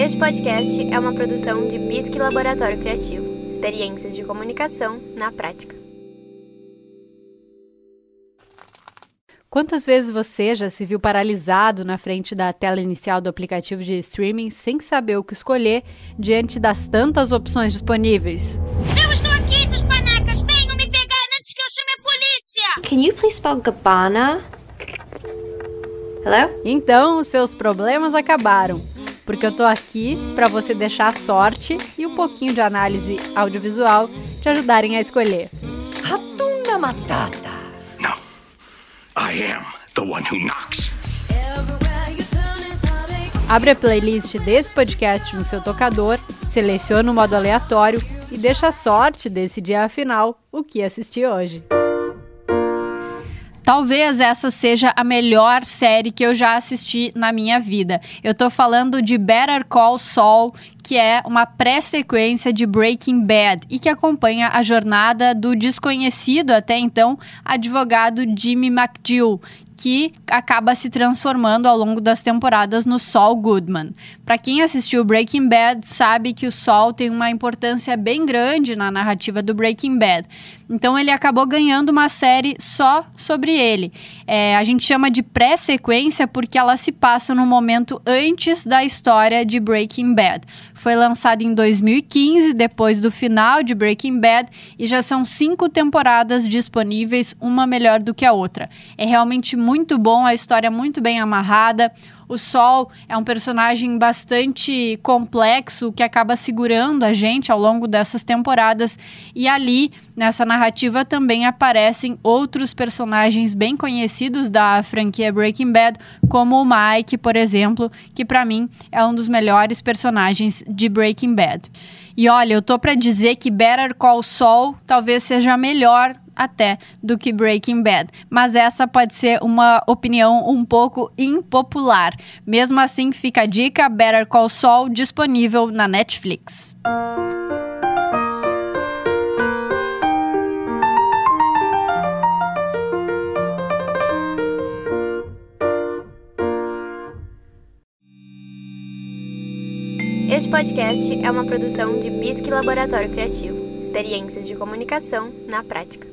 Este podcast é uma produção de Bisque Laboratório Criativo. Experiências de comunicação na prática. Quantas vezes você já se viu paralisado na frente da tela inicial do aplicativo de streaming sem saber o que escolher diante das tantas opções disponíveis? Eu estou aqui, seus panacas! Venham me pegar antes que eu chame a polícia! Can you please spell Gabbana? Hello? Então, seus problemas acabaram porque eu tô aqui para você deixar a sorte e um pouquinho de análise audiovisual te ajudarem a escolher. Ratunda Matata. No. I am the one who knocks. Abre a playlist desse podcast no seu tocador, seleciona o modo aleatório e deixa a sorte decidir afinal o que assistir hoje. Talvez essa seja a melhor série que eu já assisti na minha vida. Eu tô falando de Better Call Saul, que é uma pré-sequência de Breaking Bad e que acompanha a jornada do desconhecido até então advogado Jimmy McGill, que acaba se transformando ao longo das temporadas no Saul Goodman. Para quem assistiu Breaking Bad, sabe que o Saul tem uma importância bem grande na narrativa do Breaking Bad. Então ele acabou ganhando uma série só sobre ele. É, a gente chama de pré-sequência porque ela se passa no momento antes da história de Breaking Bad. Foi lançada em 2015, depois do final de Breaking Bad, e já são cinco temporadas disponíveis, uma melhor do que a outra. É realmente muito bom, a história é muito bem amarrada. O Sol é um personagem bastante complexo que acaba segurando a gente ao longo dessas temporadas. E ali, nessa narrativa, também aparecem outros personagens bem conhecidos da franquia Breaking Bad, como o Mike, por exemplo, que para mim é um dos melhores personagens de Breaking Bad. E olha, eu tô para dizer que Better Call Saul talvez seja melhor até do que Breaking Bad. Mas essa pode ser uma opinião um pouco impopular. Mesmo assim, fica a dica: Better Call Saul disponível na Netflix. Este podcast é uma produção de Bisque Laboratório Criativo. Experiências de comunicação na prática.